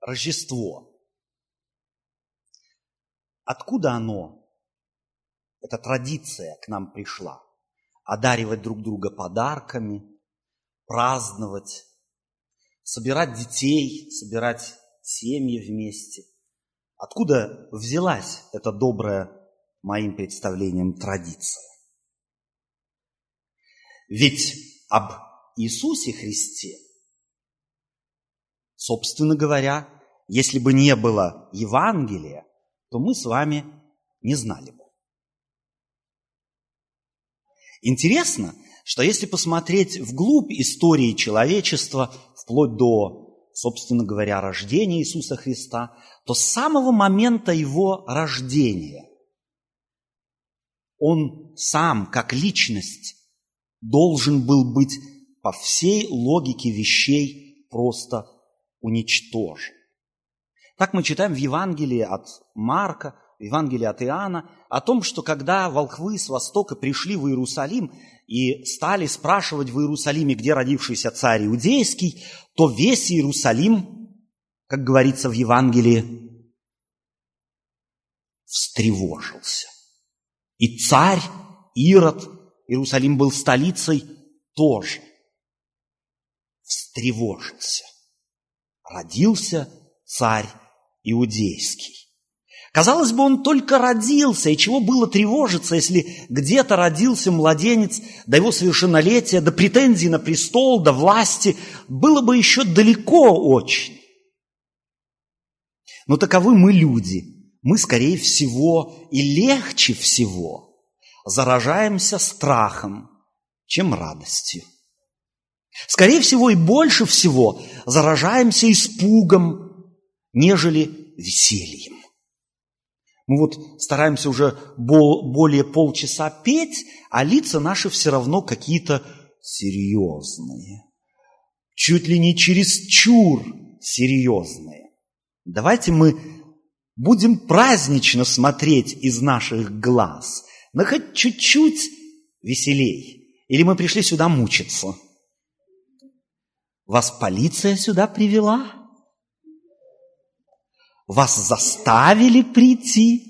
Рождество. Откуда оно, эта традиция к нам пришла? Одаривать друг друга подарками, праздновать, собирать детей, собирать семьи вместе. Откуда взялась эта добрая, моим представлением, традиция? Ведь об Иисусе Христе, собственно говоря, если бы не было Евангелия, то мы с вами не знали бы. Интересно, что если посмотреть вглубь истории человечества, вплоть до, собственно говоря, рождения Иисуса Христа, то с самого момента его рождения он сам, как личность, должен был быть по всей логике вещей просто уничтожен. Так мы читаем в Евангелии от Марка, в Евангелии от Иоанна, о том, что когда волхвы с востока пришли в Иерусалим и стали спрашивать в Иерусалиме, где родившийся царь Иудейский, то весь Иерусалим, как говорится в Евангелии, встревожился. И царь Ирод, Иерусалим был столицей, тоже встревожился. Родился царь Иудейский. Казалось бы, он только родился, и чего было тревожиться, если где-то родился младенец до его совершеннолетия, до претензий на престол, до власти, было бы еще далеко очень. Но таковы мы люди. Мы, скорее всего, и легче всего заражаемся страхом, чем радостью. Скорее всего, и больше всего заражаемся испугом, нежели весельем. Мы вот стараемся уже более полчаса петь, а лица наши все равно какие-то серьезные. Чуть ли не через чур серьезные. Давайте мы будем празднично смотреть из наших глаз, но хоть чуть-чуть веселей. Или мы пришли сюда мучиться? Вас полиция сюда привела? Вас заставили прийти?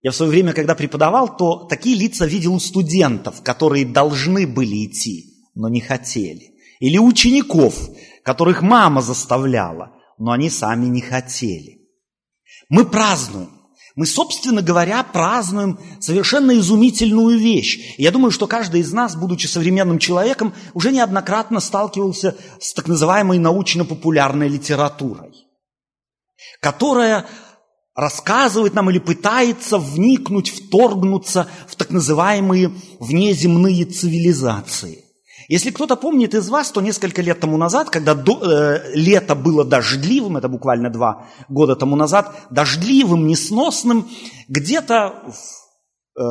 Я в свое время, когда преподавал, то такие лица видел у студентов, которые должны были идти, но не хотели. Или учеников, которых мама заставляла, но они сами не хотели. Мы празднуем. Мы, собственно говоря, празднуем совершенно изумительную вещь. я думаю, что каждый из нас, будучи современным человеком, уже неоднократно сталкивался с так называемой научно-популярной литературой, которая рассказывает нам или пытается вникнуть, вторгнуться в так называемые внеземные цивилизации. Если кто-то помнит из вас, то несколько лет тому назад, когда до, э, лето было дождливым, это буквально два года тому назад, дождливым, несносным, где-то в э,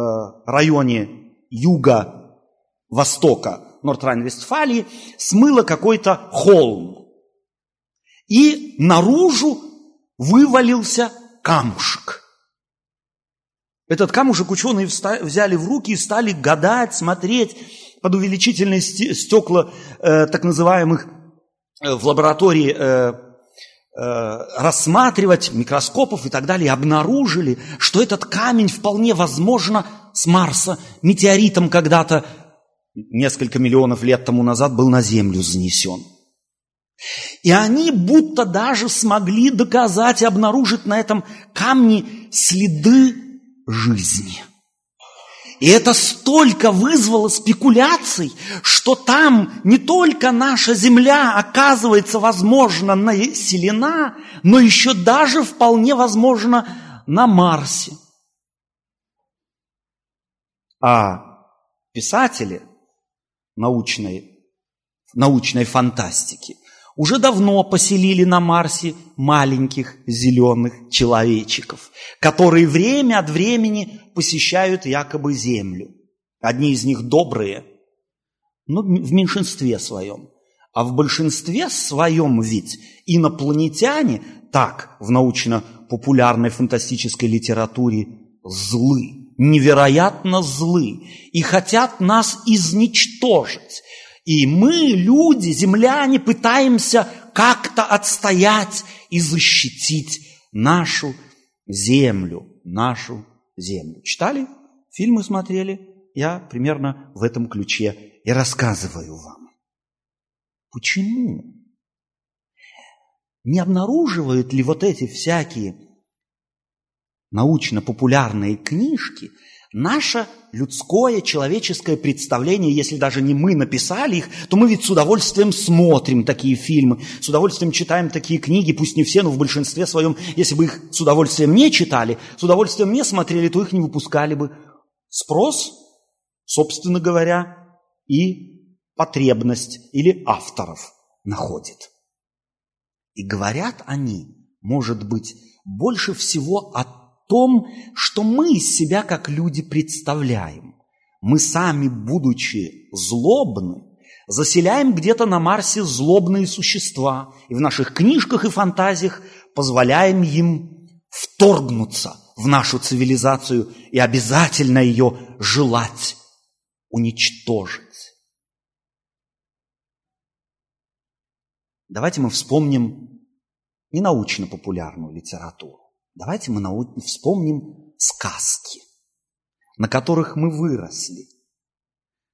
районе юга-востока Нортрайн-Вестфалии смыло какой-то холм. И наружу вывалился камушек. Этот камушек ученые взяли в руки и стали гадать, смотреть, под увеличительные стекла э, так называемых э, в лаборатории э, э, рассматривать микроскопов и так далее, обнаружили, что этот камень вполне возможно с Марса метеоритом когда-то несколько миллионов лет тому назад был на Землю занесен. И они будто даже смогли доказать и обнаружить на этом камне следы жизни – и это столько вызвало спекуляций, что там не только наша Земля оказывается, возможно, населена, но еще даже вполне возможно на Марсе. А писатели научной, научной фантастики уже давно поселили на Марсе маленьких зеленых человечиков, которые время от времени посещают якобы Землю. Одни из них добрые, но в меньшинстве своем. А в большинстве своем ведь инопланетяне, так в научно-популярной фантастической литературе, злы, невероятно злы и хотят нас изничтожить. И мы, люди, земляне, пытаемся как-то отстоять и защитить нашу землю, нашу землю. Читали? Фильмы смотрели? Я примерно в этом ключе и рассказываю вам. Почему? Не обнаруживают ли вот эти всякие научно-популярные книжки наше людское, человеческое представление, если даже не мы написали их, то мы ведь с удовольствием смотрим такие фильмы, с удовольствием читаем такие книги, пусть не все, но в большинстве своем, если бы их с удовольствием не читали, с удовольствием не смотрели, то их не выпускали бы. Спрос, собственно говоря, и потребность или авторов находит. И говорят они, может быть, больше всего о том, что мы из себя как люди представляем. Мы сами, будучи злобны, заселяем где-то на Марсе злобные существа, и в наших книжках и фантазиях позволяем им вторгнуться в нашу цивилизацию и обязательно ее желать уничтожить. Давайте мы вспомним ненаучно-популярную литературу. Давайте мы вспомним сказки, на которых мы выросли,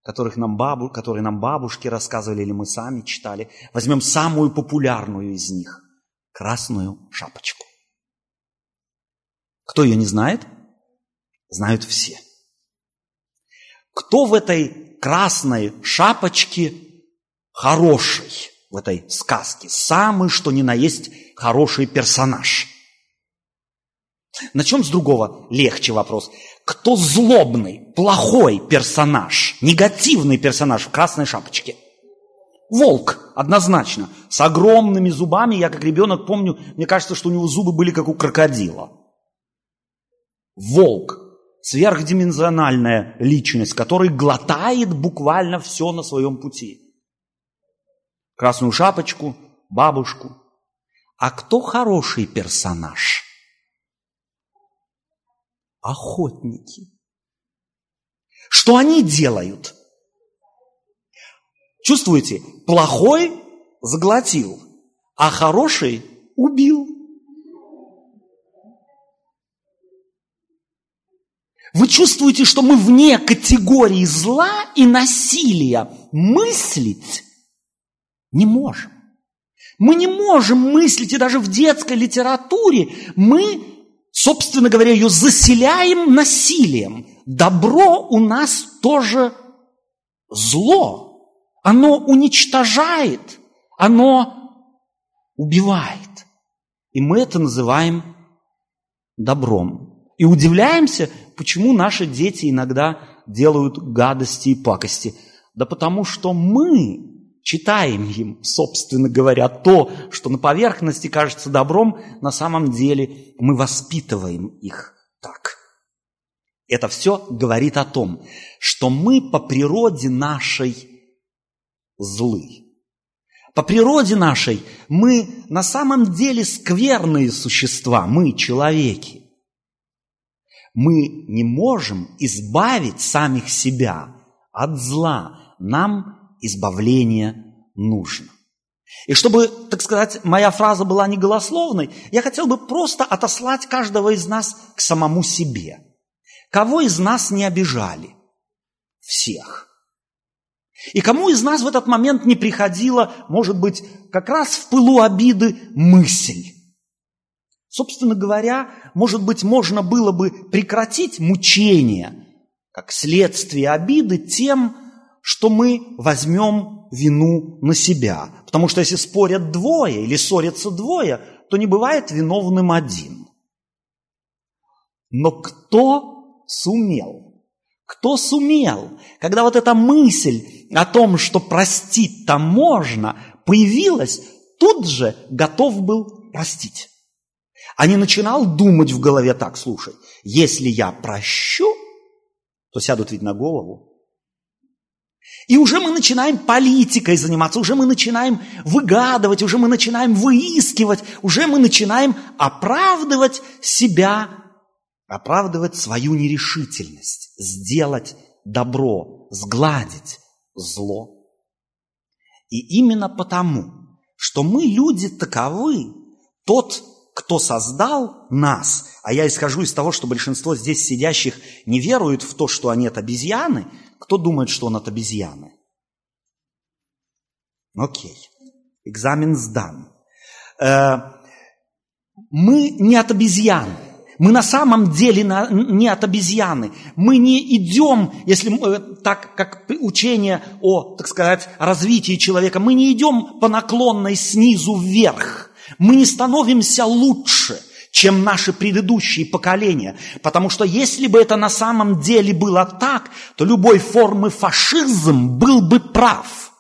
которых нам бабу, которые нам бабушки рассказывали или мы сами читали. Возьмем самую популярную из них – «Красную шапочку». Кто ее не знает? Знают все. Кто в этой красной шапочке хороший в этой сказке? Самый, что ни на есть, хороший персонаж – Начнем с другого, легче вопрос. Кто злобный, плохой персонаж, негативный персонаж в красной шапочке? Волк, однозначно, с огромными зубами. Я как ребенок помню, мне кажется, что у него зубы были как у крокодила. Волк, сверхдименsionальная личность, который глотает буквально все на своем пути. Красную шапочку, бабушку. А кто хороший персонаж? Охотники. Что они делают? Чувствуете, плохой заглотил, а хороший убил. Вы чувствуете, что мы вне категории зла и насилия мыслить не можем. Мы не можем мыслить, и даже в детской литературе мы собственно говоря, ее заселяем насилием. Добро у нас тоже зло. Оно уничтожает, оно убивает. И мы это называем добром. И удивляемся, почему наши дети иногда делают гадости и пакости. Да потому что мы читаем им, собственно говоря, то, что на поверхности кажется добром, на самом деле мы воспитываем их так. Это все говорит о том, что мы по природе нашей злы. По природе нашей мы на самом деле скверные существа, мы человеки. Мы не можем избавить самих себя от зла. Нам избавление нужно. И чтобы, так сказать, моя фраза была не голословной, я хотел бы просто отослать каждого из нас к самому себе. Кого из нас не обижали? Всех. И кому из нас в этот момент не приходила, может быть, как раз в пылу обиды мысль? Собственно говоря, может быть, можно было бы прекратить мучение, как следствие обиды, тем, что мы возьмем вину на себя. Потому что если спорят двое или ссорятся двое, то не бывает виновным один. Но кто сумел? Кто сумел? Когда вот эта мысль о том, что простить-то можно, появилась, тут же готов был простить. А не начинал думать в голове так, слушай, если я прощу, то сядут ведь на голову, и уже мы начинаем политикой заниматься, уже мы начинаем выгадывать, уже мы начинаем выискивать, уже мы начинаем оправдывать себя, оправдывать свою нерешительность, сделать добро, сгладить зло. И именно потому, что мы люди таковы, тот, кто создал нас, а я исхожу из того, что большинство здесь сидящих не веруют в то, что они от обезьяны, кто думает, что он от обезьяны? Окей, экзамен сдан. Э, мы не от обезьяны. Мы на самом деле не от обезьяны. Мы не идем, если э, так, как учение о, так сказать, развитии человека, мы не идем по наклонной снизу вверх. Мы не становимся лучше, чем наши предыдущие поколения. Потому что если бы это на самом деле было так, то любой формы фашизм был бы прав.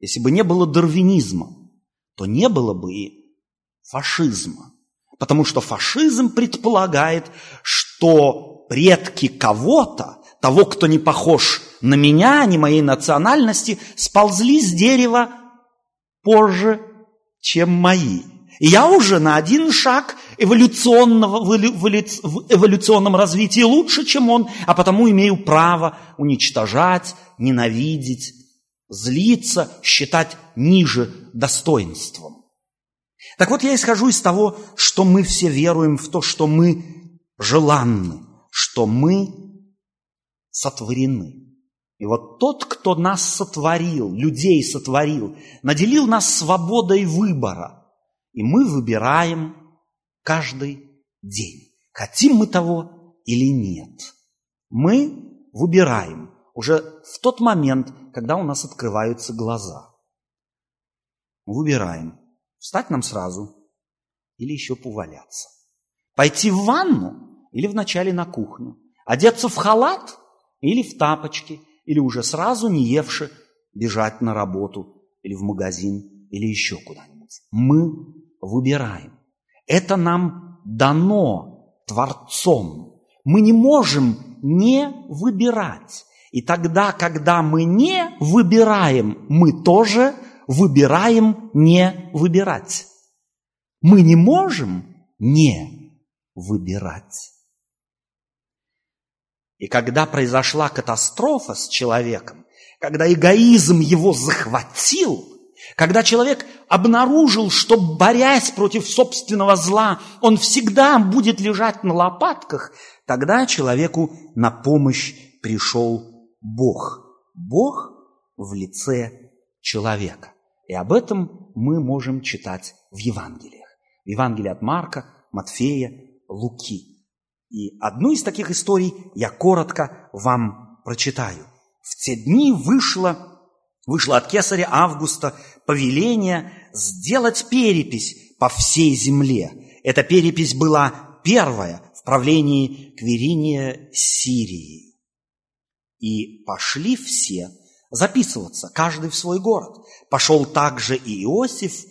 Если бы не было дарвинизма, то не было бы и фашизма. Потому что фашизм предполагает, что предки кого-то, того, кто не похож на меня, не моей национальности, сползли с дерева позже, чем мои. И я уже на один шаг эволюционного, в эволюционном развитии лучше, чем он, а потому имею право уничтожать, ненавидеть, злиться, считать ниже достоинством. Так вот, я исхожу из того, что мы все веруем в то, что мы желанны, что мы сотворены. И вот тот, кто нас сотворил, людей сотворил, наделил нас свободой выбора. И мы выбираем каждый день, хотим мы того или нет. Мы выбираем уже в тот момент, когда у нас открываются глаза. Выбираем, встать нам сразу или еще поваляться. Пойти в ванну или вначале на кухню. Одеться в халат или в тапочки, или уже сразу, не евши, бежать на работу или в магазин или еще куда-нибудь. Мы выбираем. Это нам дано Творцом. Мы не можем не выбирать. И тогда, когда мы не выбираем, мы тоже выбираем не выбирать. Мы не можем не выбирать. И когда произошла катастрофа с человеком, когда эгоизм его захватил, когда человек обнаружил, что борясь против собственного зла, он всегда будет лежать на лопатках, тогда человеку на помощь пришел Бог. Бог в лице человека. И об этом мы можем читать в Евангелиях. В Евангелии от Марка, Матфея, Луки. И одну из таких историй я коротко вам прочитаю. В те дни вышло, вышло от кесаря Августа повеление сделать перепись по всей земле. Эта перепись была первая в правлении Квериния Сирии. И пошли все записываться, каждый в свой город. Пошел также и Иосиф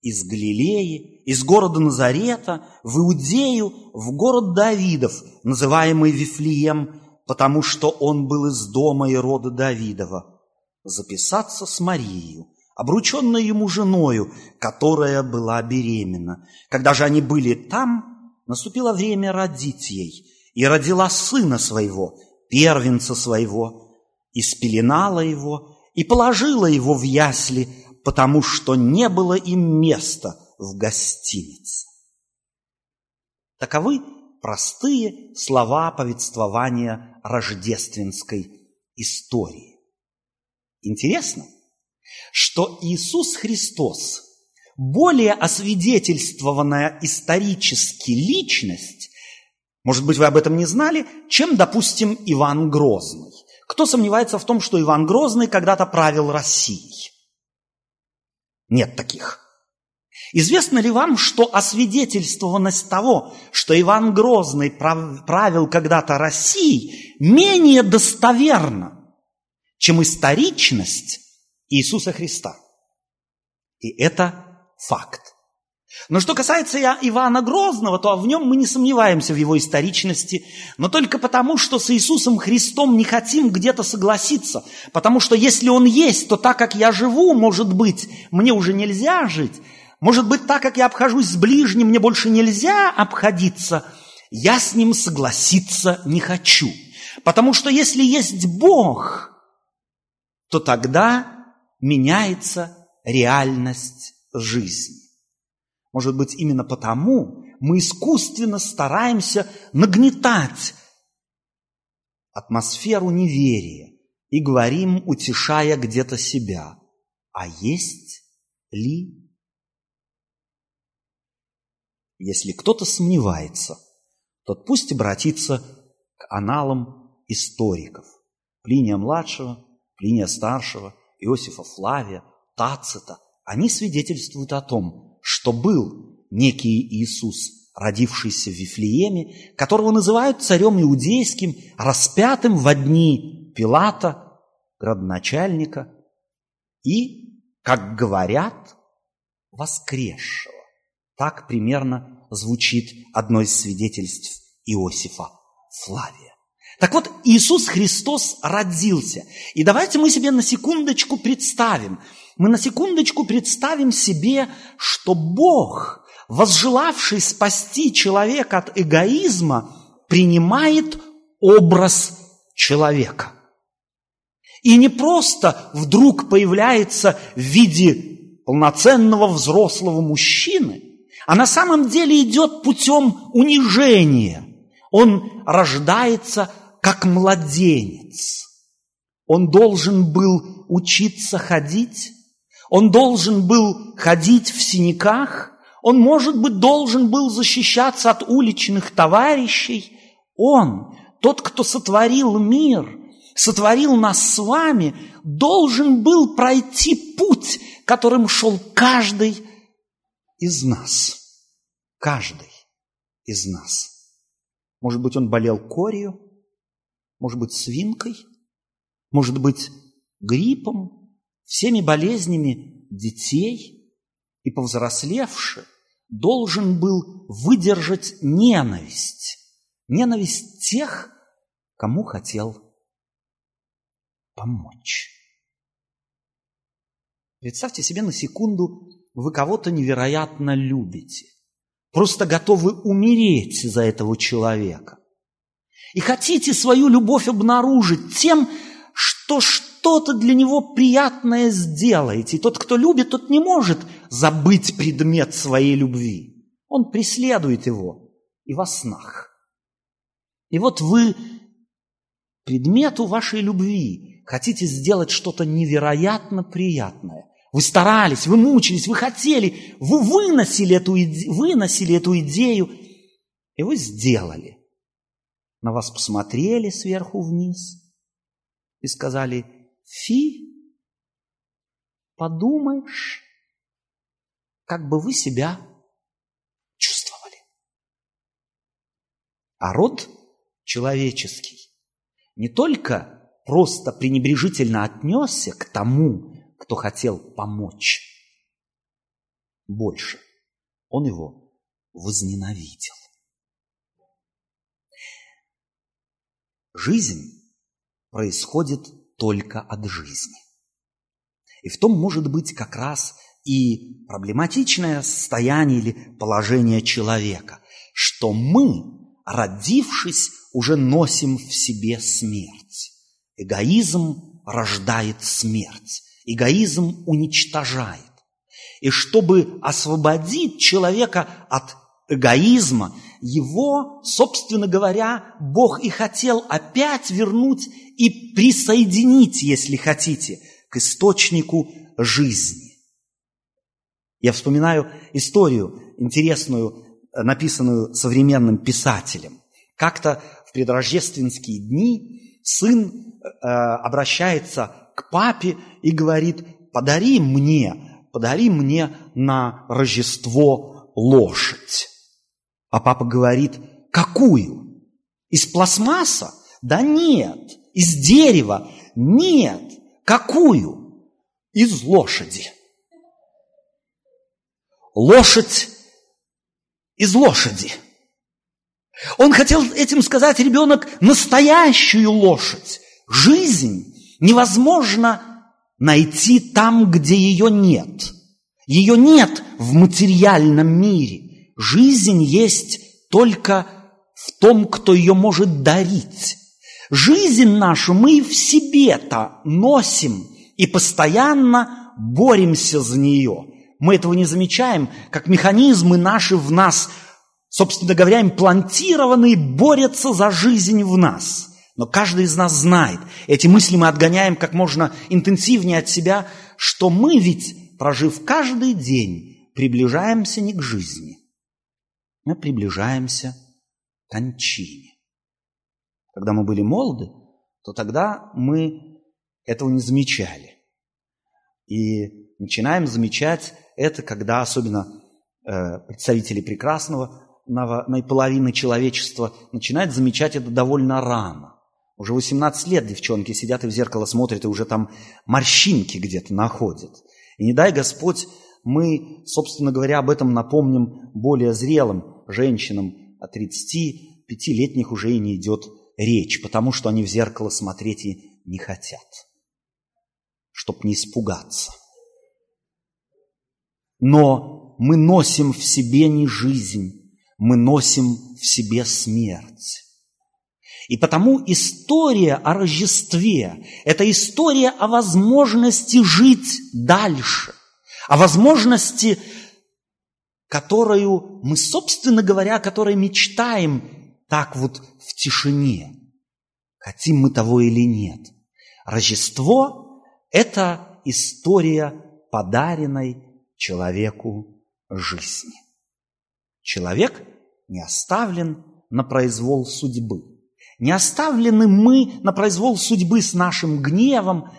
из Галилеи, из города Назарета, в Иудею, в город Давидов, называемый Вифлеем, потому что он был из дома и рода Давидова, записаться с Марией, обрученной ему женою, которая была беременна. Когда же они были там, наступило время родить ей, и родила сына своего, первенца своего, и спеленала его, и положила его в ясли, потому что не было им места в гостинице. Таковы простые слова повествования рождественской истории. Интересно, что Иисус Христос, более освидетельствованная исторически личность, может быть, вы об этом не знали, чем, допустим, Иван Грозный. Кто сомневается в том, что Иван Грозный когда-то правил Россией? Нет таких. Известно ли вам, что освидетельствованность того, что Иван Грозный правил когда-то Россией, менее достоверна, чем историчность Иисуса Христа? И это факт. Но что касается Ивана Грозного, то в нем мы не сомневаемся в его историчности, но только потому, что с Иисусом Христом не хотим где-то согласиться, потому что если Он есть, то так как я живу, может быть, мне уже нельзя жить, может быть, так как я обхожусь с ближним, мне больше нельзя обходиться, я с ним согласиться не хочу. Потому что если есть Бог, то тогда меняется реальность жизни. Может быть, именно потому мы искусственно стараемся нагнетать атмосферу неверия и говорим, утешая где-то себя, а есть ли? Если кто-то сомневается, тот пусть обратится к аналам историков. Плиния-младшего, Плиния-старшего, Иосифа Флавия, Тацита. Они свидетельствуют о том, что был некий Иисус, родившийся в Вифлееме, которого называют царем иудейским, распятым в дни Пилата, градоначальника, и, как говорят, воскресшего. Так примерно звучит одно из свидетельств Иосифа Флавия. Так вот, Иисус Христос родился. И давайте мы себе на секундочку представим, мы на секундочку представим себе, что Бог, возжелавший спасти человека от эгоизма, принимает образ человека. И не просто вдруг появляется в виде полноценного взрослого мужчины, а на самом деле идет путем унижения. Он рождается как младенец. Он должен был учиться ходить, он должен был ходить в синяках, он, может быть, должен был защищаться от уличных товарищей. Он, тот, кто сотворил мир, сотворил нас с вами, должен был пройти путь, которым шел каждый из нас. Каждый из нас. Может быть, он болел корью, может быть, свинкой, может быть, гриппом, всеми болезнями детей и, повзрослевши, должен был выдержать ненависть, ненависть тех, кому хотел помочь. Представьте себе на секунду, вы кого-то невероятно любите, просто готовы умереть за этого человека и хотите свою любовь обнаружить тем, что что-то для него приятное сделаете. И тот, кто любит, тот не может забыть предмет своей любви. Он преследует его и во снах. И вот вы предмету вашей любви хотите сделать что-то невероятно приятное. Вы старались, вы мучились, вы хотели, вы выносили эту, выносили эту идею, и вы сделали на вас посмотрели сверху вниз и сказали, фи, подумаешь, как бы вы себя чувствовали. А род человеческий не только просто пренебрежительно отнесся к тому, кто хотел помочь больше, он его возненавидел. Жизнь происходит только от жизни. И в том может быть как раз и проблематичное состояние или положение человека, что мы, родившись, уже носим в себе смерть. Эгоизм рождает смерть. Эгоизм уничтожает. И чтобы освободить человека от эгоизма, его, собственно говоря, Бог и хотел опять вернуть и присоединить, если хотите, к источнику жизни. Я вспоминаю историю интересную, написанную современным писателем. Как-то в предрождественские дни сын э, обращается к папе и говорит, подари мне, подари мне на Рождество лошадь. А папа говорит, какую? Из пластмасса? Да нет. Из дерева? Нет. Какую? Из лошади. Лошадь из лошади. Он хотел этим сказать, ребенок, настоящую лошадь. Жизнь невозможно найти там, где ее нет. Ее нет в материальном мире. Жизнь есть только в том, кто ее может дарить. Жизнь нашу мы в себе-то носим и постоянно боремся за нее. Мы этого не замечаем, как механизмы наши в нас, собственно говоря, имплантированы и борются за жизнь в нас. Но каждый из нас знает, эти мысли мы отгоняем как можно интенсивнее от себя, что мы ведь, прожив каждый день, приближаемся не к жизни, мы приближаемся к кончине. Когда мы были молоды, то тогда мы этого не замечали. И начинаем замечать это, когда особенно э, представители прекрасного половины человечества начинают замечать это довольно рано. Уже 18 лет девчонки сидят и в зеркало смотрят, и уже там морщинки где-то находят. И не дай Господь, мы, собственно говоря, об этом напомним более зрелым женщинам от 35-летних уже и не идет речь, потому что они в зеркало смотреть и не хотят, чтоб не испугаться. Но мы носим в себе не жизнь, мы носим в себе смерть. И потому история о Рождестве – это история о возможности жить дальше, о возможности, которую мы, собственно говоря, которой мечтаем так вот в тишине, хотим мы того или нет. Рождество – это история подаренной человеку жизни. Человек не оставлен на произвол судьбы – не оставлены мы на произвол судьбы с нашим гневом,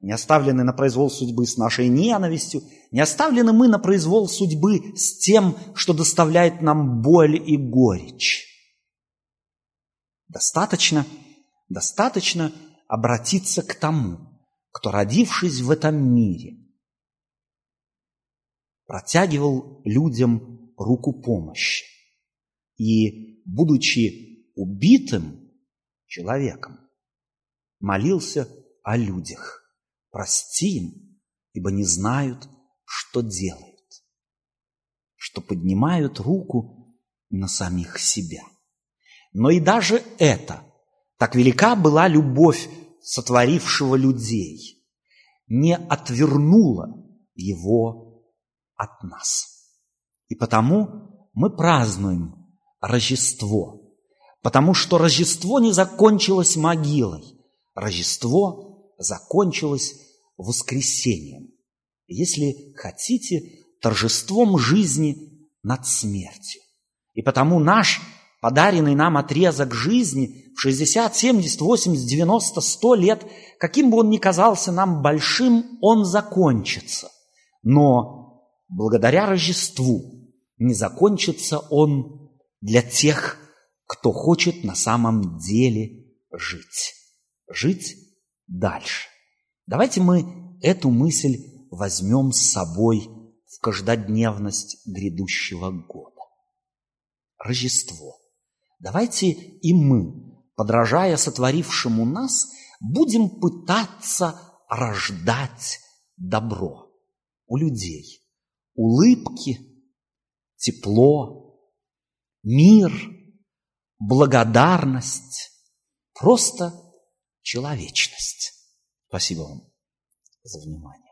не оставлены на произвол судьбы с нашей ненавистью, не оставлены мы на произвол судьбы с тем, что доставляет нам боль и горечь. Достаточно, достаточно обратиться к тому, кто, родившись в этом мире, протягивал людям руку помощи и, будучи убитым, человеком. Молился о людях. Прости им, ибо не знают, что делают. Что поднимают руку на самих себя. Но и даже это, так велика была любовь сотворившего людей, не отвернула его от нас. И потому мы празднуем Рождество – Потому что Рождество не закончилось могилой. Рождество закончилось воскресением. Если хотите, торжеством жизни над смертью. И потому наш подаренный нам отрезок жизни в 60, 70, 80, 90, 100 лет, каким бы он ни казался нам большим, он закончится. Но благодаря Рождеству не закончится он для тех, кто хочет на самом деле жить. Жить дальше. Давайте мы эту мысль возьмем с собой в каждодневность грядущего года. Рождество. Давайте и мы, подражая сотворившему нас, будем пытаться рождать добро у людей. Улыбки, тепло, мир – благодарность, просто человечность. Спасибо вам за внимание.